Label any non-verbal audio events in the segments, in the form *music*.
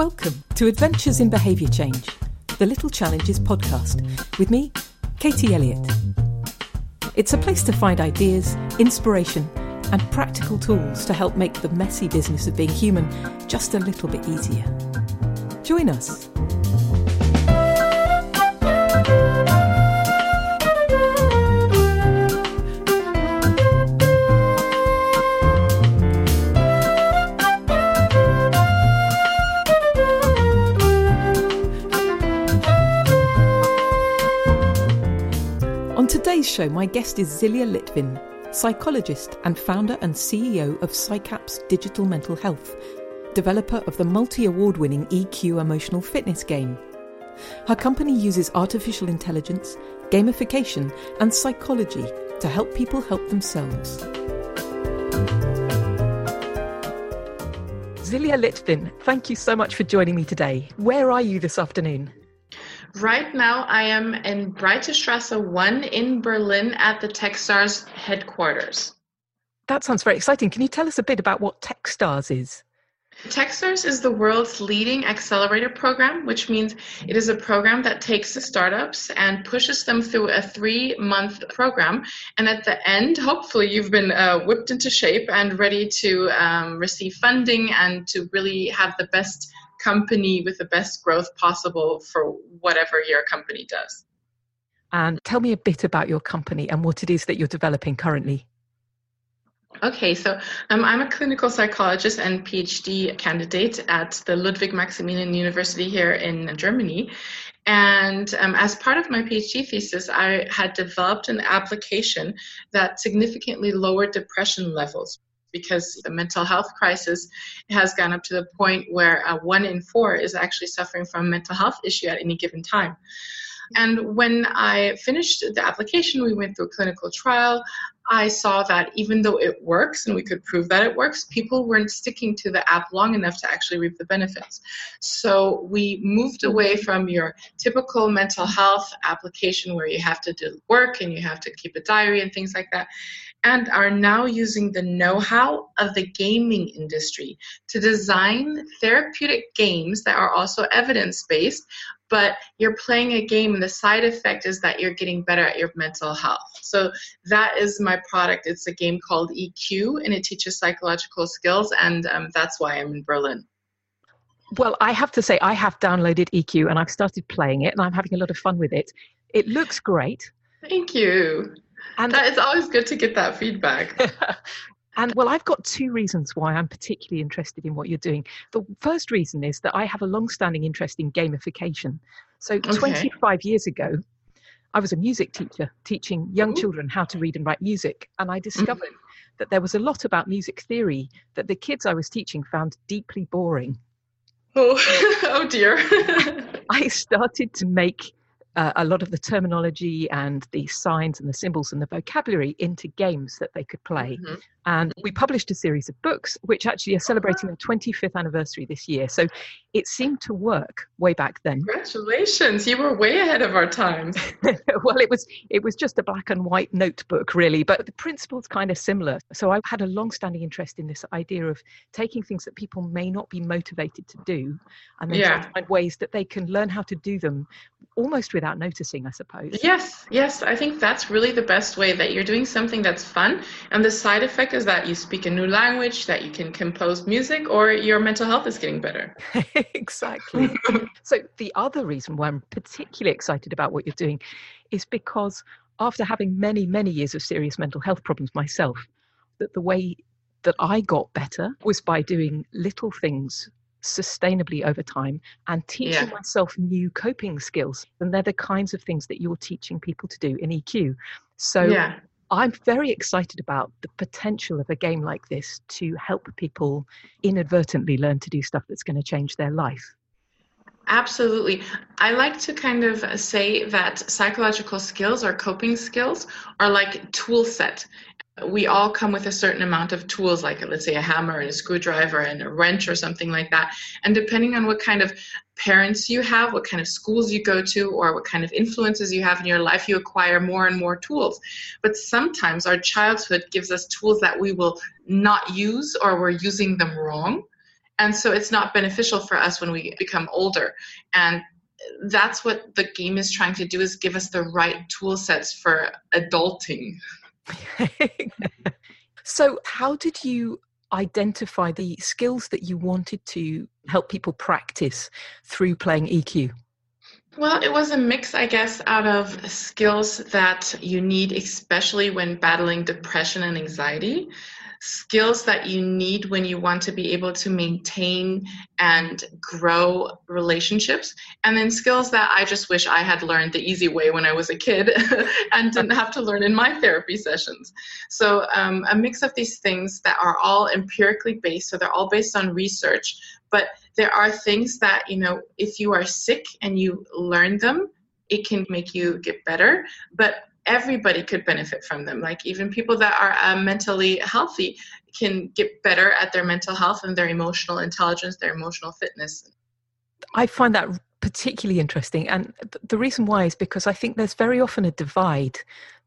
Welcome to Adventures in Behaviour Change, the Little Challenges podcast, with me, Katie Elliott. It's a place to find ideas, inspiration, and practical tools to help make the messy business of being human just a little bit easier. Join us. Show, my guest is Silja Litvin, psychologist and founder and CEO of PsycApps Digital Mental Health, developer of the multi award winning eQuoo emotional fitness game. Her company uses artificial intelligence, gamification, and psychology to help people help themselves. Silja Litvin, thank you so much for joining me today. Where are you this afternoon? Right now, I am in Breitestrasse 1 in Berlin at the Techstars headquarters. That sounds very exciting. Can you tell us a bit about what Techstars is? Techstars is the world's leading accelerator program, which means it is a program that takes the startups and pushes them through a three month program. And at the end, hopefully, you've been uh, whipped into shape and ready to um, receive funding and to really have the best company with the best growth possible for whatever your company does. And tell me a bit about your company and what it is that you're developing currently. Okay, so um, I'm a clinical psychologist and PhD candidate at the Ludwig Maximilian University here in Germany. And um, as part of my PhD thesis, I had developed an application that significantly lowered depression levels because the mental health crisis has gone up to the point where uh, one in four is actually suffering from a mental health issue at any given time. And when I finished the application, we went through a clinical trial. I saw that even though it works and we could prove that it works, people weren't sticking to the app long enough to actually reap the benefits. So we moved away from your typical mental health application where you have to do work and you have to keep a diary and things like that and are now using the know how of the gaming industry to design therapeutic games that are also evidence based. But you're playing a game, and the side effect is that you're getting better at your mental health. So, that is my product. It's a game called eQuoo, and it teaches psychological skills, and um, that's why I'm in Berlin. Well, I have to say, I have downloaded eQuoo and I've started playing it, and I'm having a lot of fun with it. It looks great. Thank you. And that is always good to get that feedback. *laughs* and well, I've got two reasons why I'm particularly interested in what you're doing. The first reason is that I have a long-standing interest in gamification. So okay. 25 years ago, I was a music teacher teaching young Ooh. children how to read and write music, and I discovered mm. that there was a lot about music theory that the kids I was teaching found deeply boring. Oh, *laughs* oh dear. *laughs* I started to make uh, a lot of the terminology and the signs and the symbols and the vocabulary into games that they could play. Mm-hmm. And we published a series of books, which actually are celebrating their 25th anniversary this year. So it seemed to work way back then. Congratulations! You were way ahead of our time. *laughs* well, it was it was just a black and white notebook, really, but the principle's kind of similar. So I've had a long-standing interest in this idea of taking things that people may not be motivated to do, and then yeah. find ways that they can learn how to do them almost without noticing, I suppose. Yes, yes, I think that's really the best way that you're doing something that's fun, and the side effect is that you speak a new language, that you can compose music, or your mental health is getting better. *laughs* *laughs* exactly. so, the other reason why I'm particularly excited about what you're doing is because after having many, many years of serious mental health problems myself, that the way that I got better was by doing little things sustainably over time and teaching yeah. myself new coping skills. And they're the kinds of things that you're teaching people to do in eQuoo. So yeah. I'm very excited about the potential of a game like this to help people inadvertently learn to do stuff that's going to change their life. Absolutely. I like to kind of say that psychological skills or coping skills are like tool set we all come with a certain amount of tools like let's say a hammer and a screwdriver and a wrench or something like that and depending on what kind of parents you have what kind of schools you go to or what kind of influences you have in your life you acquire more and more tools but sometimes our childhood gives us tools that we will not use or we're using them wrong And so it's not beneficial for us when we become older. And that's what the game is trying to do is give us the right tool sets for adulting. *laughs* so how did you identify the skills that you wanted to help people practice through playing eQuoo? Well, it was a mix, I guess, out of skills that you need, especially when battling depression and anxiety skills that you need when you want to be able to maintain and grow relationships, and then skills that I just wish I had learned the easy way when I was a kid *laughs* and didn't have to learn in my therapy sessions. So, um, a mix of these things that are all empirically based, so they're all based on research, but there are things that, you know, if you are sick and you learn them, it can make you get better. But everybody could benefit from them. Like even people that are uh, mentally healthy can get better at their mental health and their emotional intelligence, their emotional fitness. I find that particularly interesting. And the reason why is because I think there's very often a divide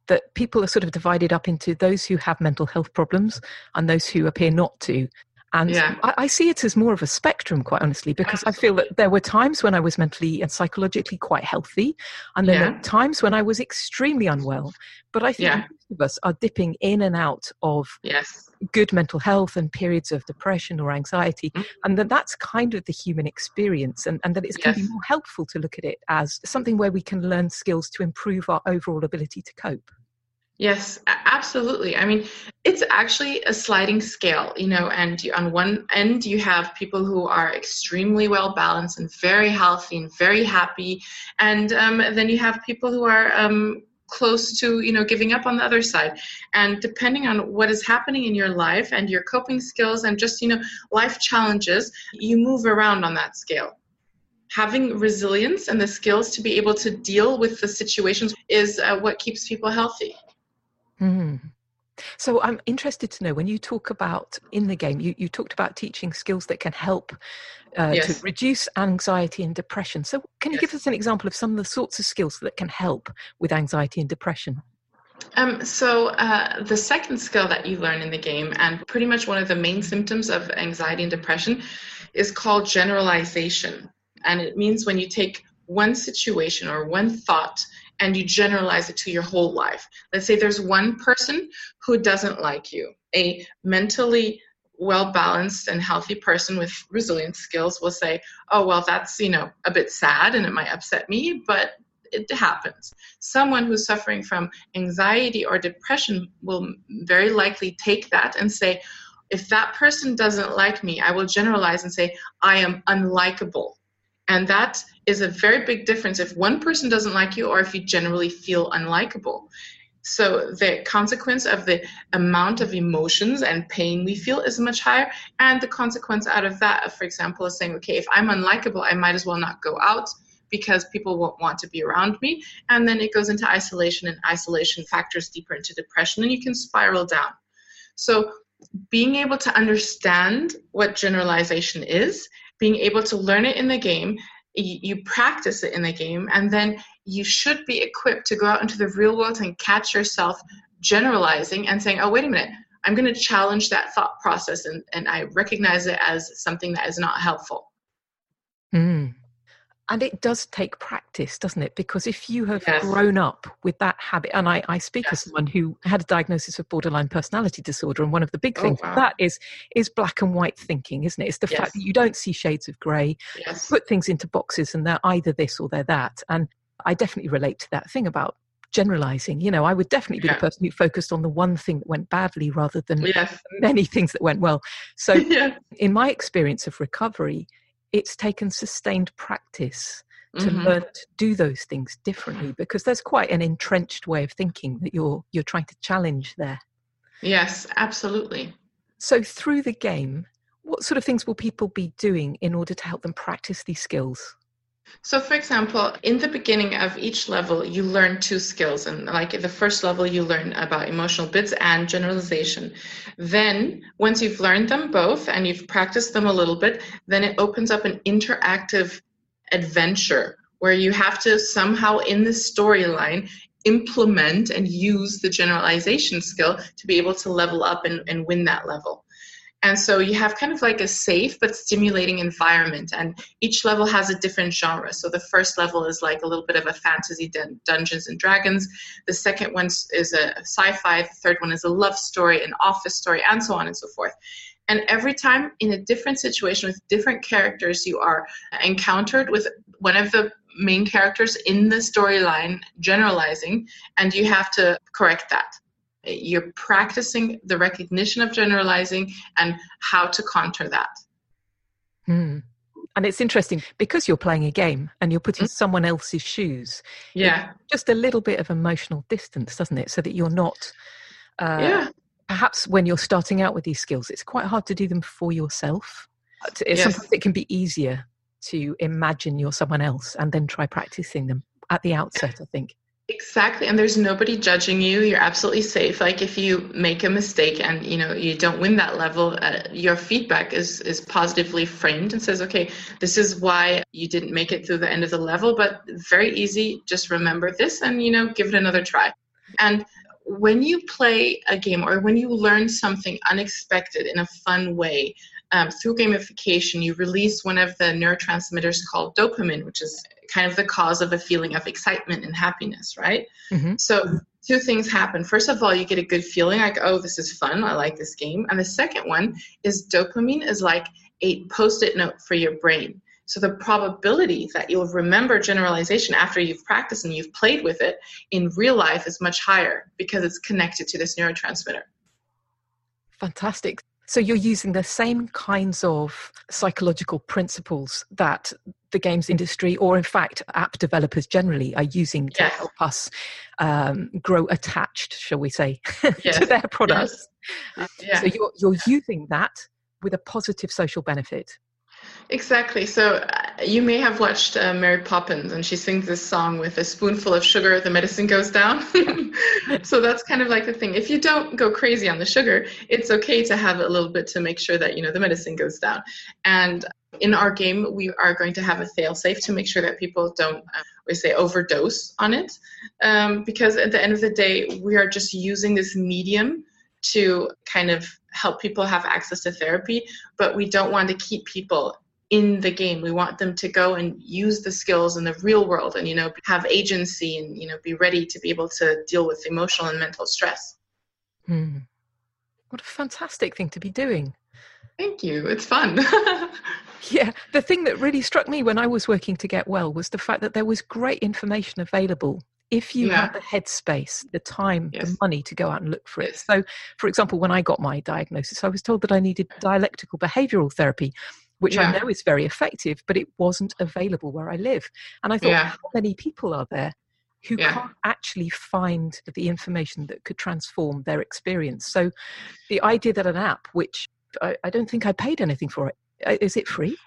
that people are sort of divided up into those who have mental health problems and those who appear not to. And yeah. I, I, see it as more of a spectrum, quite honestly, because Absolutely. I feel that there were times when I was mentally and psychologically quite healthy, and there yeah. were times when I was extremely unwell. But I think yeah. most of us are dipping in and out of yes. good mental health and periods of depression or anxiety, mm-hmm. and that that's kind of the human experience, and, and that it can yes. be more helpful to look at it as something where we can learn skills to improve our overall ability to cope. Yes, absolutely. I mean, it's actually a sliding scale, you know, and you, on one end, you have people who are extremely well balanced and very healthy and very happy. And um, then you have people who are um, close to, you know, giving up on the other side. And depending on what is happening in your life and your coping skills and just, you know, life challenges, you move around on that scale having resilience and the skills to be able to deal with the situations is uh, what keeps people healthy. Mm. So I'm interested to know when you talk about in the game, you, you talked about teaching skills that can help uh, yes. to reduce anxiety and depression. So can you yes. give us an example of some of the sorts of skills that can help with anxiety and depression? Um, so uh, the second skill that you learn in the game, and pretty much one of the main symptoms of anxiety and depression, is called generalization, and it means when you take one situation or one thought and you generalize it to your whole life. Let's say there's one person who doesn't like you, a mentally well balanced and healthy person with resilience skills will say, "Oh, well, that's, you know, a bit sad and it might upset me, but it happens." Someone who's suffering from anxiety or depression will very likely take that and say, if that person doesn't like me, I will generalize and say, I am unlikable. And that is a very big difference if one person doesn't like you or if you generally feel unlikable. So the consequence of the amount of emotions and pain we feel is much higher. And the consequence out of that, for example, is saying, okay, if I'm unlikable, I might as well not go out because people won't want to be around me. And then it goes into isolation, and isolation factors deeper into depression, and you can spiral down. So being able to understand what generalization is, being able to learn it in the game, you, practice it in the game, and then you should be equipped to go out into the real world and catch yourself generalizing and saying, oh, wait a minute, I'm going to challenge that thought process and, and I recognize it as something that is not helpful. Mm. And it does take practice, doesn't it? Because if you have yes. grown up with that habit, and I, I speak yes. as someone who had a diagnosis of borderline personality disorder, and one of the big oh, things wow. that is is black and white thinking, isn't it? It's the yes. fact that you don't see shades of grey, put things into boxes, and they're either this or they're that. And I definitely relate to that thing about generalizing. You know, I would definitely be yeah. the person who focused on the one thing that went badly rather than yes. *laughs* many things that went well. So, *laughs* yeah. in my experience of recovery, it's taken sustained practice to mm-hmm. learn to do those things differently because there's quite an entrenched way of thinking that you're you're trying to challenge there. Yes absolutely. So through the game what sort of things will people be doing in order to help them practice these skills so, for example, in the beginning of each level, you learn two skills. And like the first level, you learn about emotional bits and generalization. Then, once you've learned them both and you've practiced them a little bit, then it opens up an interactive adventure where you have to somehow in the storyline implement and use the generalization skill to be able to level up and, and win that level. And so you have kind of like a safe but stimulating environment, and each level has a different genre. So the first level is like a little bit of a fantasy dun- Dungeons and Dragons. The second one is a sci-fi. The third one is a love story, an office story, and so on and so forth. And every time in a different situation with different characters, you are encountered with one of the main characters in the storyline generalizing, and you have to correct that. You're practicing the recognition of generalizing and how to counter that. Hmm. And it's interesting because you're playing a game and you're putting mm-hmm. someone else's shoes. Yeah. Just a little bit of emotional distance, doesn't it? So that you're not. Uh, yeah. Perhaps when you're starting out with these skills, it's quite hard to do them for yourself. Yes. Sometimes it can be easier to imagine you're someone else and then try practicing them at the outset, I think. Exactly. And there's nobody judging you. You're absolutely safe. Like if you make a mistake and you know you don't win that level, uh, your feedback is is positively framed and says, "Okay, this is why you didn't make it through the end of the level, but very easy. Just remember this and you know, give it another try." And when you play a game or when you learn something unexpected in a fun way, um, through gamification, you release one of the neurotransmitters called dopamine, which is kind of the cause of a feeling of excitement and happiness, right? Mm-hmm. So, two things happen. First of all, you get a good feeling like, oh, this is fun. I like this game. And the second one is dopamine is like a post it note for your brain. So, the probability that you'll remember generalization after you've practiced and you've played with it in real life is much higher because it's connected to this neurotransmitter. Fantastic. So you're using the same kinds of psychological principles that the games industry, or in fact, app developers generally, are using to yes. help us um, grow attached, shall we say, *laughs* yes. to their products. Yes. Yeah. So you're, you're using that with a positive social benefit. Exactly. So uh, you may have watched uh, Mary Poppins, and she sings this song with a spoonful of sugar, the medicine goes down. *laughs* so that's kind of like the thing. If you don't go crazy on the sugar, it's okay to have a little bit to make sure that you know the medicine goes down. And in our game, we are going to have a fail-safe to make sure that people don't, uh, we say, overdose on it, um, because at the end of the day, we are just using this medium to kind of help people have access to therapy, but we don't want to keep people in the game. We want them to go and use the skills in the real world and, you know, have agency and, you know, be ready to be able to deal with emotional and mental stress. Hmm. What a fantastic thing to be doing. Thank you. It's fun. *laughs* yeah. The thing that really struck me when I was working to get well was the fact that there was great information available if you yeah. have the headspace, the time, yes. the money to go out and look for it. So, for example, when I got my diagnosis, I was told that I needed dialectical behavioral therapy, which yeah. I know is very effective, but it wasn't available where I live. And I thought, yeah. how many people are there who can't actually find the information that could transform their experience? So, the idea that an app, which I, I don't think I paid anything for it, uh, it free?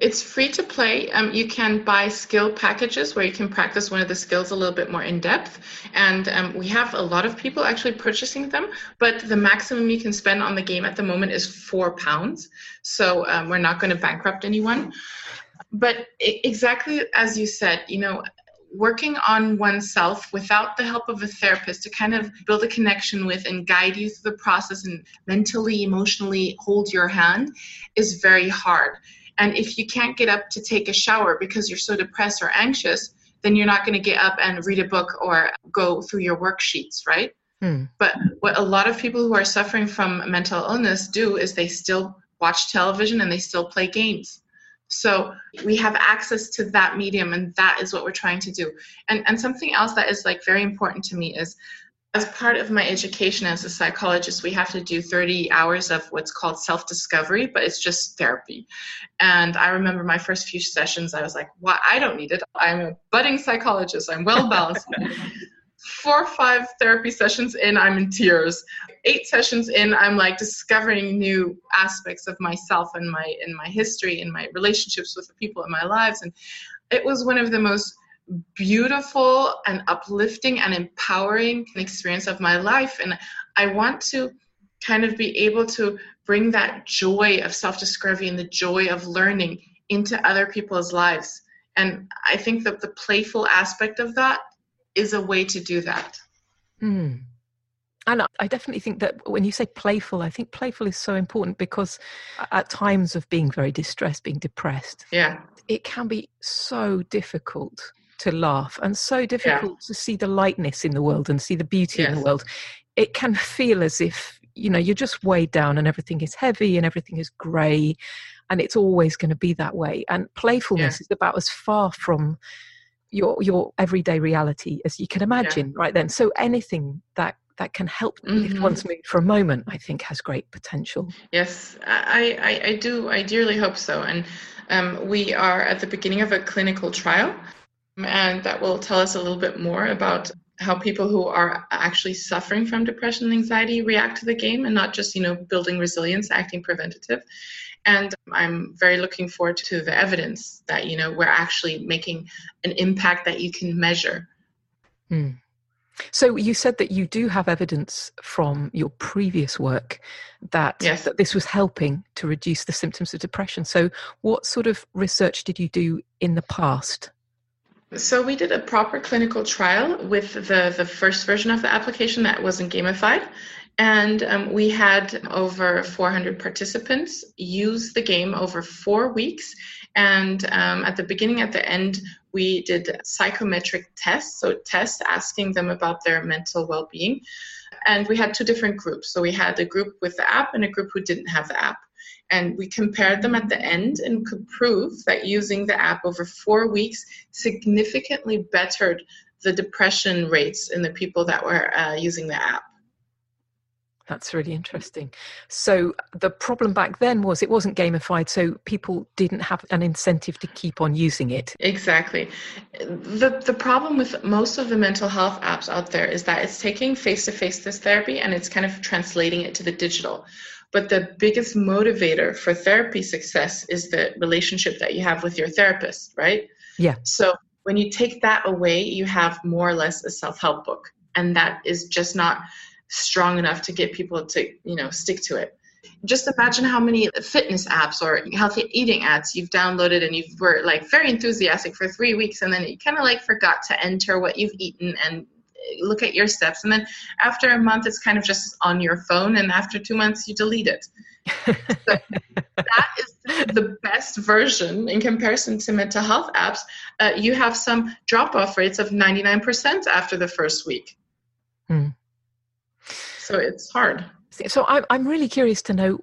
It's free to play. Um, you can buy skill packages where you can practice one of the skills a little bit more in depth. And um, we have a lot of people actually purchasing them, but the maximum you can spend on the game at the moment is four pounds. So um, we're not going to bankrupt anyone. But exactly as you said, you know, working on oneself without the help of a therapist to kind of build a connection with and guide you through the process and mentally, emotionally hold your hand is very hard and if you can't get up to take a shower because you're so depressed or anxious, then you're not going to get up and read a book or go through your worksheets, right? Hmm. But what a lot of people who are suffering from mental illness do is they still watch television and they still play games. So we have access to that medium, and that is what we're trying to do. And and something else that is like very important to me is as part of my education as a psychologist, we have to do 30 hours of what's called self discovery, but it's just therapy. And I remember my first few sessions, I was like, well, I don't need it. I'm a budding psychologist, I'm well balanced. *laughs* Four or five therapy sessions in, I'm in tears. Eight sessions in, I'm like discovering new aspects of myself and my in my history and my relationships with the people in my lives. And it was one of the most beautiful and uplifting and empowering experience of my life. And I want to kind of be able to bring that joy of self discovery and the joy of learning into other people's lives. And I think that the playful aspect of that is a way to do that. Mm. And I definitely think that when you say playful, I think playful is so important because at times of being very distressed, being depressed, yeah, it can be so difficult to laugh and so difficult yeah. to see the lightness in the world and see the beauty yes. in the world. It can feel as if, you know, you're just weighed down and everything is heavy and everything is grey and it's always going to be that way. And playfulness yeah. is about as far from your your everyday reality as you can imagine yeah. right then so anything that that can help mm-hmm. lift one's mood for a moment, I think has great potential. Yes, I, I, I do. I dearly hope so. And um, we are at the beginning of a clinical trial, and that will tell us a little bit more about how people who are actually suffering from depression and anxiety react to the game and not just you know building resilience acting preventative and i'm very looking forward to the evidence that you know we're actually making an impact that you can measure mm. So you said that you do have evidence from your previous work that, yes. that this was helping to reduce the symptoms of depression. So what sort of research did you do in the past? So we did a proper clinical trial with the, the first version of the application that wasn't gamified. And um, we had over 400 participants use the game over four weeks. And um, at the beginning, at the end, we did psychometric tests, so tests asking them about their mental well being. And we had two different groups. So we had a group with the app and a group who didn't have the app. And we compared them at the end and could prove that using the app over four weeks significantly bettered the depression rates in the people that were uh, using the app. That's really interesting. So the problem back then was it wasn't gamified, so people didn't have an incentive to keep on using it. Exactly. The the problem with most of the mental health apps out there is that it's taking face-to-face this therapy and it's kind of translating it to the digital. But the biggest motivator for therapy success is the relationship that you have with your therapist, right? Yeah. So when you take that away, you have more or less a self-help book. And that is just not strong enough to get people to you know stick to it just imagine how many fitness apps or healthy eating ads you've downloaded and you were like very enthusiastic for three weeks and then you kind of like forgot to enter what you've eaten and look at your steps and then after a month it's kind of just on your phone and after two months you delete it so *laughs* that is the best version in comparison to mental health apps uh, you have some drop off rates of 99% after the first week mm so it's hard. So I'm I'm really curious to know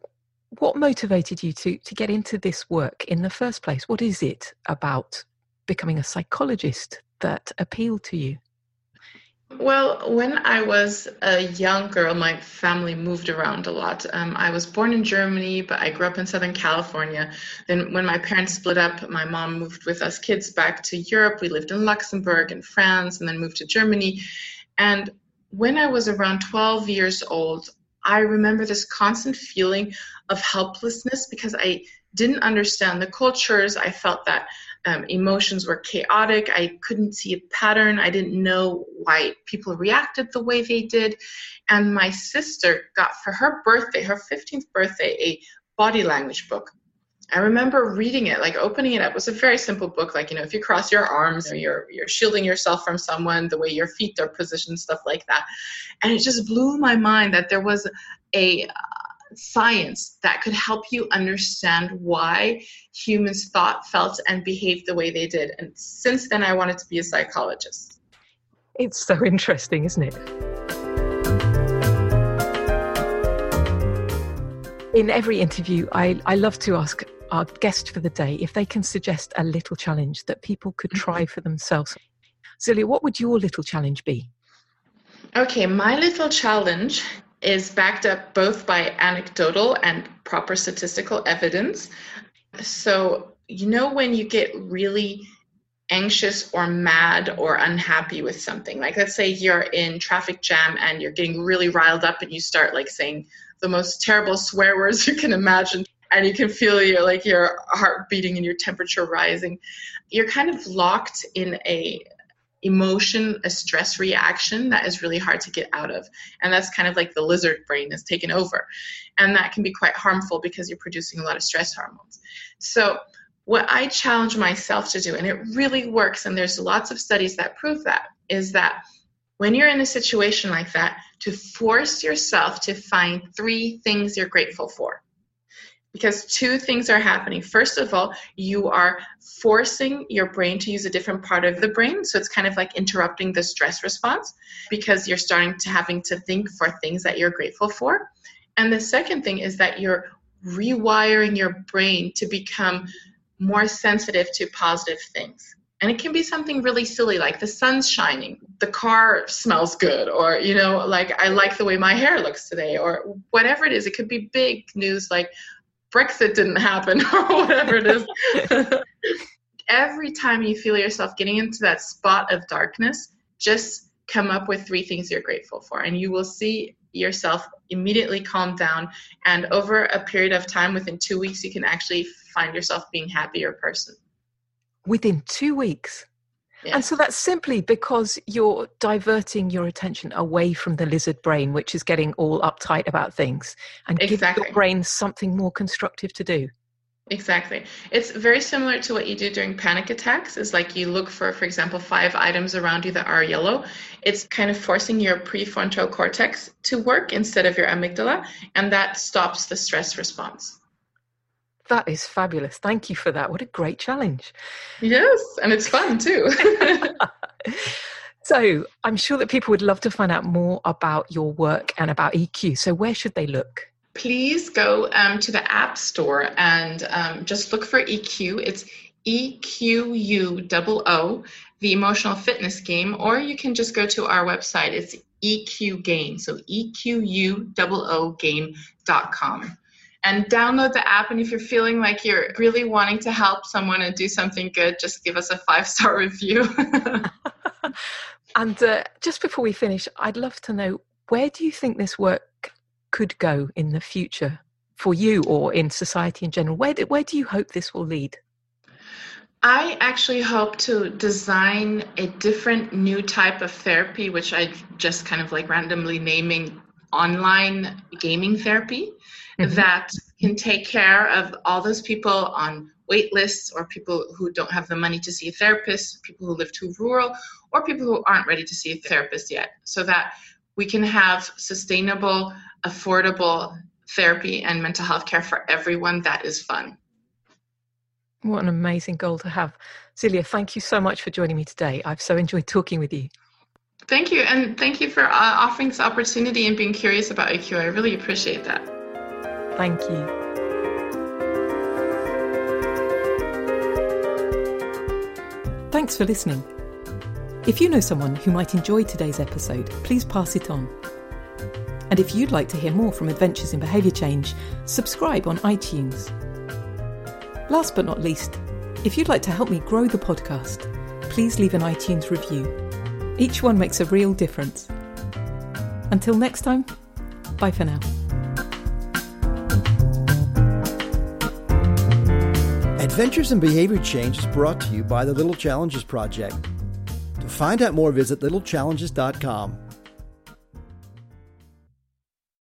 what motivated you to to get into this work in the first place. What is it about becoming a psychologist that appealed to you? Well, when I was a young girl, my family moved around a lot. Um, I was born in Germany, but I grew up in Southern California. Then, when my parents split up, my mom moved with us kids back to Europe. We lived in Luxembourg and France, and then moved to Germany. And when I was around 12 years old, I remember this constant feeling of helplessness because I didn't understand the cultures. I felt that um, emotions were chaotic. I couldn't see a pattern. I didn't know why people reacted the way they did. And my sister got for her birthday, her 15th birthday, a body language book. I remember reading it, like opening it up. It was a very simple book, like you know, if you cross your arms, you're you're shielding yourself from someone, the way your feet are positioned, stuff like that. And it just blew my mind that there was a science that could help you understand why humans thought, felt, and behaved the way they did. And since then, I wanted to be a psychologist. It's so interesting, isn't it? In every interview, I, I love to ask our guest for the day if they can suggest a little challenge that people could mm-hmm. try for themselves. Silja, what would your little challenge be? Okay, my little challenge is backed up both by anecdotal and proper statistical evidence. So, you know, when you get really anxious or mad or unhappy with something, like let's say you're in traffic jam and you're getting really riled up and you start like saying the most terrible swear words *laughs* you can imagine and you can feel your like your heart beating and your temperature rising you're kind of locked in a emotion a stress reaction that is really hard to get out of. And that's kind of like the lizard brain is taken over. And that can be quite harmful because you're producing a lot of stress hormones. So what i challenge myself to do and it really works and there's lots of studies that prove that is that when you're in a situation like that to force yourself to find three things you're grateful for because two things are happening. First of all, you are forcing your brain to use a different part of the brain. So it's kind of like interrupting the stress response because you're starting to having to think for things that you're grateful for. And the second thing is that you're rewiring your brain to become more sensitive to positive things. And it can be something really silly like the sun's shining, the car smells good, or, you know, like I like the way my hair looks today, or whatever it is. It could be big news like, Brexit didn't happen *laughs* or whatever it is. *laughs* Every time you feel yourself getting into that spot of darkness, just come up with three things you're grateful for, and you will see yourself immediately calm down. And over a period of time, within two weeks, you can actually find yourself being happier person. Within two weeks? And so that's simply because you're diverting your attention away from the lizard brain, which is getting all uptight about things, and exactly. give your brain something more constructive to do. Exactly. It's very similar to what you do during panic attacks. Is like you look for, for example, five items around you that are yellow. It's kind of forcing your prefrontal cortex to work instead of your amygdala, and that stops the stress response. That is fabulous. Thank you for that. What a great challenge. Yes, and it's fun too. *laughs* *laughs* so, I'm sure that people would love to find out more about your work and about eQuoo. So, where should they look? Please go um, to the App Store and um, just look for eQuoo. It's E Q U O O, the emotional fitness game, or you can just go to our website. It's EQ Game, so E Q U O O game.com and download the app. And if you're feeling like you're really wanting to help someone and do something good, just give us a five star *laughs* review. and uh, just before we finish, I'd love to know where do you think this work could go in the future for you or in society in general? Where do, where do you hope this will lead? I actually hope to design a different new type of therapy, which I just kind of like randomly naming online gaming therapy mm-hmm. that can take care of all those people on wait lists or people who don't have the money to see a therapist, people who live too rural, or people who aren't ready to see a therapist yet, so that we can have sustainable, affordable therapy and mental health care for everyone that is fun. What an amazing goal to have. Silja, thank you so much for joining me today. I've so enjoyed talking with you. Thank you. And thank you for uh, offering this opportunity and being curious about eQuoo. I really appreciate that. Thank you. Thanks for listening. If you know someone who might enjoy today's episode, please pass it on. And if you'd like to hear more from Adventures in Behaviour Change, subscribe on iTunes. Last but not least, if you'd like to help me grow the podcast, please leave an iTunes review. Each one makes a real difference. Until next time, bye for now. Adventures in Behavior Change is brought to you by the Little Challenges Project. To find out more, visit littlechallenges.com.